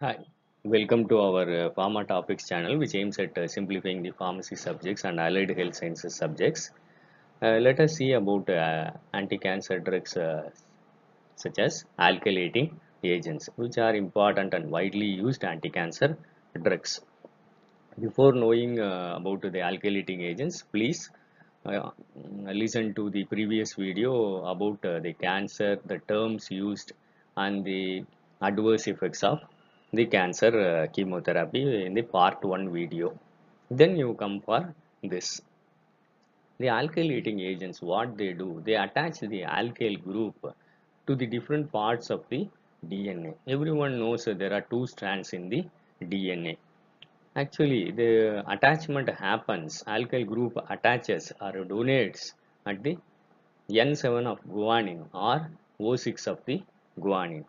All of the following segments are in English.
Hi, welcome to our uh, Pharma Topics channel, which aims at uh, simplifying the pharmacy subjects and allied health sciences subjects. Uh, let us see about uh, anti-cancer drugs uh, such as alkylating agents, which are important and widely used anti-cancer drugs. Before knowing uh, about the alkylating agents, please listen to the previous video about the cancer, the terms used, and the adverse effects of the cancer uh, chemotherapy in the part 1 video. Then you come for this. The alkylating agents, what they do, they attach the alkyl group to the different parts of the DNA. Everyone knows there are two strands in the DNA. Actually, the attachment happens, alkyl group attaches or donates at the N7 of guanine or O6 of the guanine.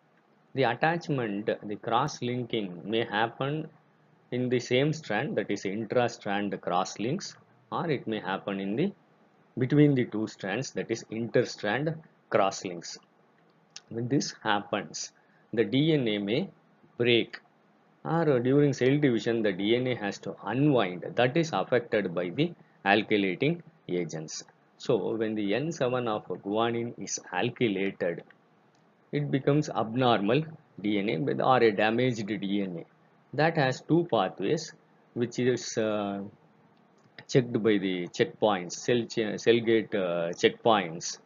The attachment, the cross-linking may happen in the same strand that is intra-strand cross-links or it may happen in the between the two strands that is inter-strand cross-links. When this happens, the DNA may break or during cell division the DNA has to unwind that is affected by the alkylating agents. So when the N7 of guanine is alkylated, it becomes abnormal DNA with or a damaged DNA that has two pathways which is uh, checked by the checkpoints cell cell gate uh, checkpoints.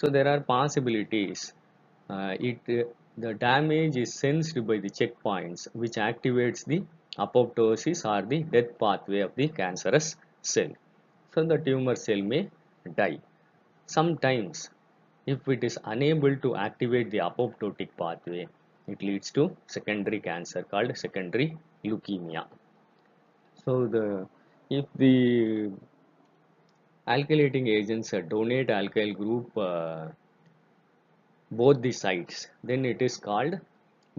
So there are possibilities. Uh, it uh, the damage is sensed by the checkpoints which activates the apoptosis or the death pathway of the cancerous cell. So the tumor cell may die. Sometimes if it is unable to activate the apoptotic pathway it leads to secondary cancer called secondary leukemia. So the if the alkylating agents uh, donate alkyl group uh, both the sites, then it is called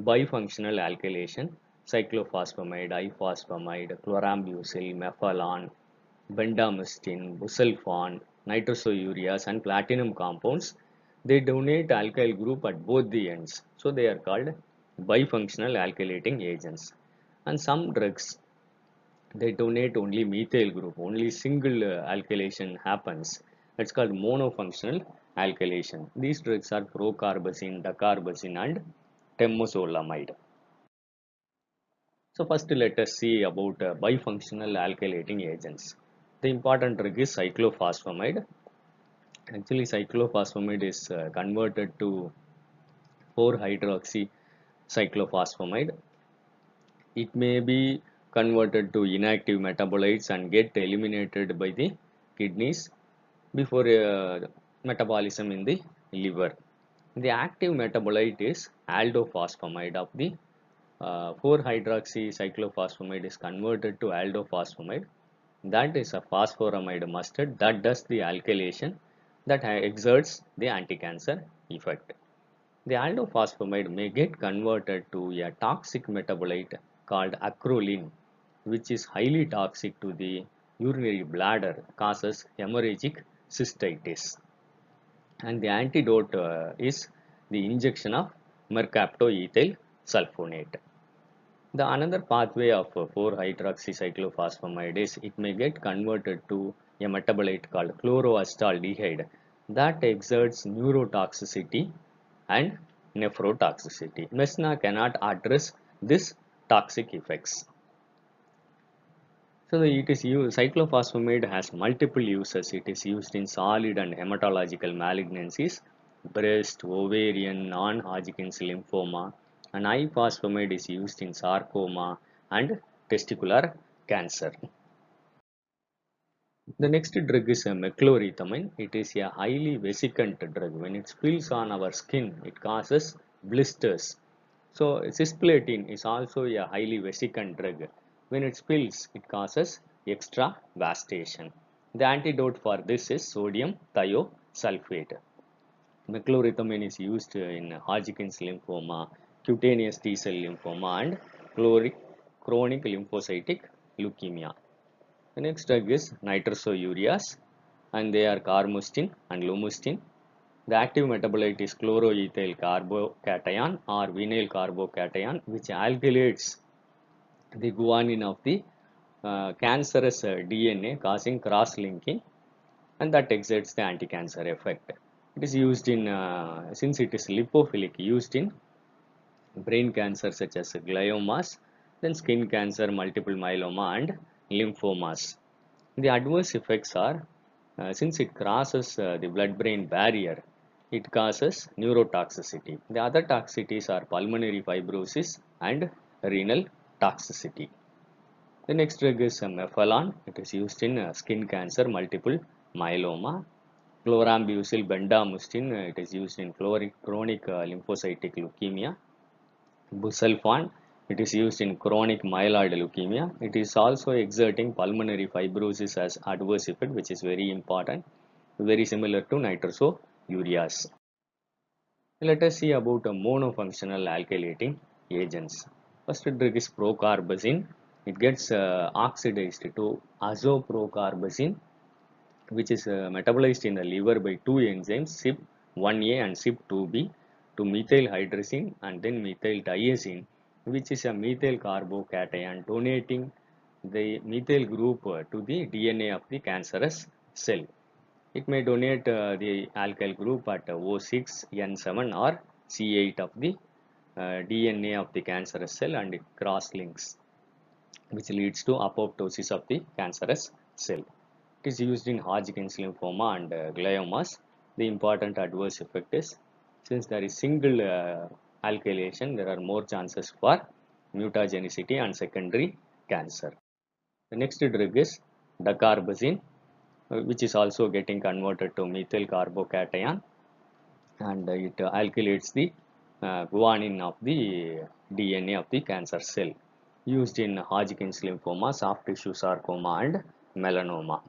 bifunctional alkylation cyclophosphamide ifosfamide chlorambucil melphalan bendamustine busulfan nitrosoureas and platinum compounds they donate alkyl group at both the ends. So they are called bifunctional alkylating agents. And some drugs they donate only methyl group. Only single uh, alkylation happens. It's called monofunctional alkylation. These drugs are procarbazine dacarbazine and temozolomide. So first let us see about uh, bifunctional alkylating agents. The important drug is cyclophosphamide actually cyclophosphamide is uh, converted to 4 hydroxy cyclophosphamide it may be converted to inactive metabolites and get eliminated by the kidneys before uh, metabolism in the liver. The active metabolite is aldophosphamide of the uh, 4-hydroxy cyclophosphamide is converted to aldophosphamide. That is a phosphoramide mustard that does the alkylation that exerts the anti-cancer effect. The aldophosphamide may get converted to a toxic metabolite called acrolein which is highly toxic to the urinary bladder causes hemorrhagic cystitis and the antidote uh, is the injection of mercaptoethyl sulfonate the another pathway of 4-hydroxycyclophosphamide is it may get converted to a metabolite called chloroacetaldehyde that exerts neurotoxicity and nephrotoxicity. MESNA cannot address this toxic effects. So it is used, cyclophosphamide has multiple uses. It is used in solid and hematological malignancies, breast, ovarian, non-Hodgkin's lymphoma, and ifosfamide is used in sarcoma and testicular cancer. The next drug is um, a mechlorethamine. It is a highly vesicant drug. When it spills on our skin, it causes blisters. So cisplatin is also a highly vesicant drug. When it spills, it causes extravasation. The antidote for this is sodium thiosulfate. Mechlorethamine is used in Hodgkin's lymphoma, cutaneous T-cell lymphoma and chronic lymphocytic leukemia. The next drug is nitrosoureas and they are carmustine and lomustine. The active metabolite is chloroethyl carbocation or vinyl carbocation which alkylates the guanine of the uh, cancerous uh, DNA causing cross-linking and that exerts the anti-cancer effect. It is used in, uh, since it is lipophilic, used in brain cancer such as gliomas, then skin cancer, multiple myeloma and lymphomas. The adverse effects are, uh, since it crosses uh, the blood-brain barrier, it causes neurotoxicity. The other toxicities are pulmonary fibrosis and renal toxicity. The next drug is melphalan. It is used in uh, skin cancer, multiple myeloma. Chlorambucil bendamustine. Uh, it is used in chronic, chronic uh, lymphocytic leukemia. Busulfan. It is used in chronic myeloid leukemia. It is also exerting pulmonary fibrosis as adverse effect, which is very important, very similar to nitrosoureas. Let us see about a monofunctional alkylating agents. First drug is procarbazine. It gets uh, oxidized to azoprocarbazine, which is uh, metabolized in the liver by two enzymes CYP1A and CYP2B to methyl hydrazine and then methyl diazine which is a methyl carbocation donating the methyl group uh, to the DNA of the cancerous cell. It may donate uh, the alkyl group at O6, N7 or C8 of the uh, DNA of the cancerous cell and it cross links which leads to apoptosis of the cancerous cell. It is used in Hodgkin's lymphoma and uh, gliomas. The important adverse effect is since there is single uh, alkylation, there are more chances for mutagenicity and secondary cancer. The next drug is dacarbazine, which is also getting converted to methyl carbocation and it alkylates the uh, guanine of the DNA of the cancer cell used in Hodgkin's lymphoma, soft tissue sarcoma and melanoma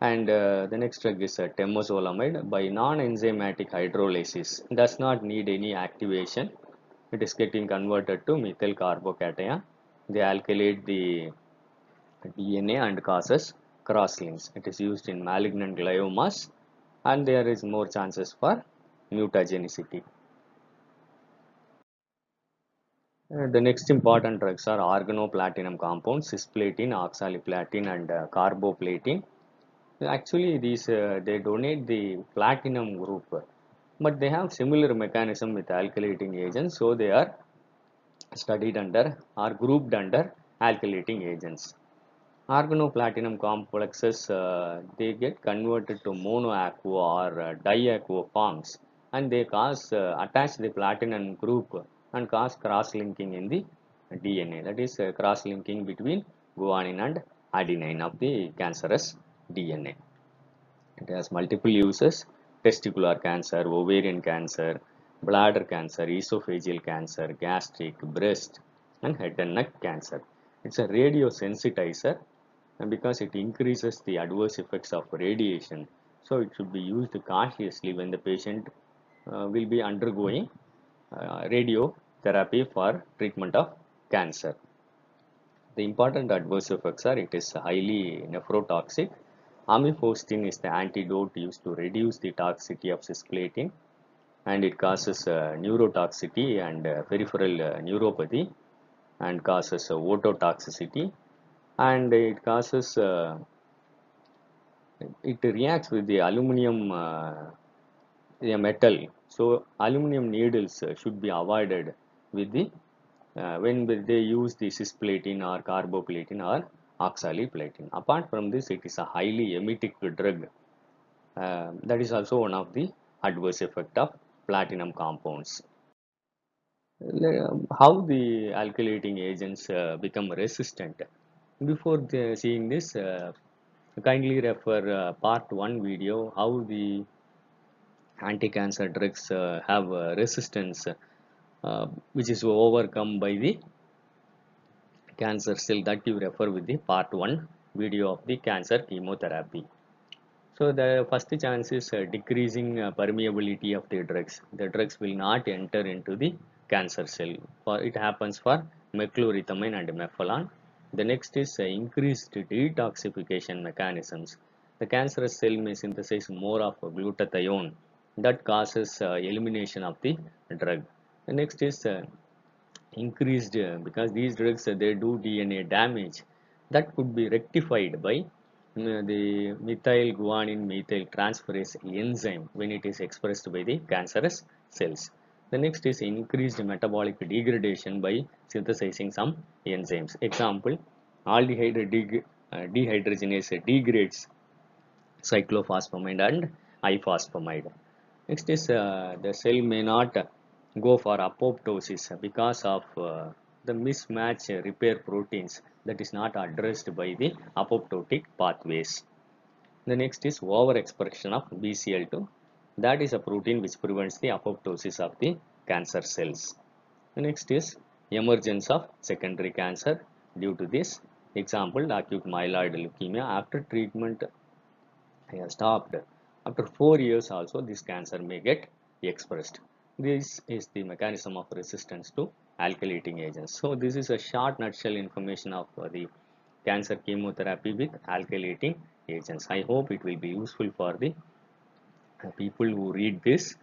and uh, the next drug is uh, temozolomide by non-enzymatic hydrolysis. Does not need any activation. It is getting converted to methyl carbocation. They alkylate the DNA and causes crosslinks. It is used in malignant gliomas and there is more chances for mutagenicity. Uh, the next important drugs are organoplatinum compounds cisplatin oxaliplatin and uh, carboplatin actually these uh, they donate the platinum group but they have similar mechanism with alkylating agents so they are studied under or grouped under alkylating agents. Organoplatinum complexes uh, they get converted to monoaquo or uh, diaquo forms and they cause uh, attach the platinum group and cause cross linking in the DNA that is uh, cross linking between guanine and adenine of the cancerous DNA. It has multiple uses testicular cancer, ovarian cancer, bladder cancer, esophageal cancer, gastric, breast, and head and neck cancer. It's a radiosensitizer and because it increases the adverse effects of radiation. So it should be used cautiously when the patient uh, will be undergoing uh, radiotherapy for treatment of cancer. The important adverse effects are it is highly nephrotoxic Amifostine is the antidote used to reduce the toxicity of cisplatin and it causes uh, neurotoxicity and uh, peripheral uh, neuropathy and causes uh, ototoxicity and it causes uh, it reacts with the aluminum uh, the metal. So aluminum needles uh, should be avoided with the uh, when they use the cisplatin or carboplatin or oxaliplatin. Apart from this, it is a highly emetic drug. Uh, that is also one of the adverse effect of platinum compounds. How the alkylating agents uh, become resistant? Before the, seeing this, uh, kindly refer uh, part 1 video how the anti-cancer drugs uh, have resistance uh, which is overcome by the cancer cell that you refer with the part 1 video of the cancer chemotherapy. So the first chance is uh, decreasing uh, permeability of the drugs. The drugs will not enter into the cancer cell. For it happens for mechlorethamine and melphalan. The next is uh, increased detoxification mechanisms. The cancerous cell may synthesize more of glutathione that causes elimination of the drug the next is increased uh, because these drugs uh, they do DNA damage that could be rectified by uh, the methyl guanine methyl transferase enzyme when it is expressed by the cancerous cells. The next is increased metabolic degradation by synthesizing some enzymes. Example aldehyde de dehydrogenase degrades cyclophosphamide and ifosfamide next is uh, the cell may not go for apoptosis because of uh, the mismatch repair proteins that is not addressed by the apoptotic pathways. The next is overexpression of BCL2. That is a protein which prevents the apoptosis of the cancer cells. The next is emergence of secondary cancer due to this. Example, acute myeloid leukemia after treatment stopped. After 4 years also this cancer may get expressed. This is the mechanism of resistance to alkylating agents. So this is a short nutshell information of uh, the cancer chemotherapy with alkylating agents. I hope it will be useful for the uh, people who read this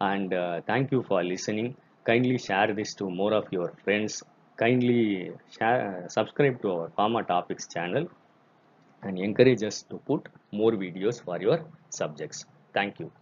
and uh, thank you for listening. Kindly share this to more of your friends. Kindly share, subscribe to our Pharma Topics channel and encourage us to put more videos for your subjects. Thank you.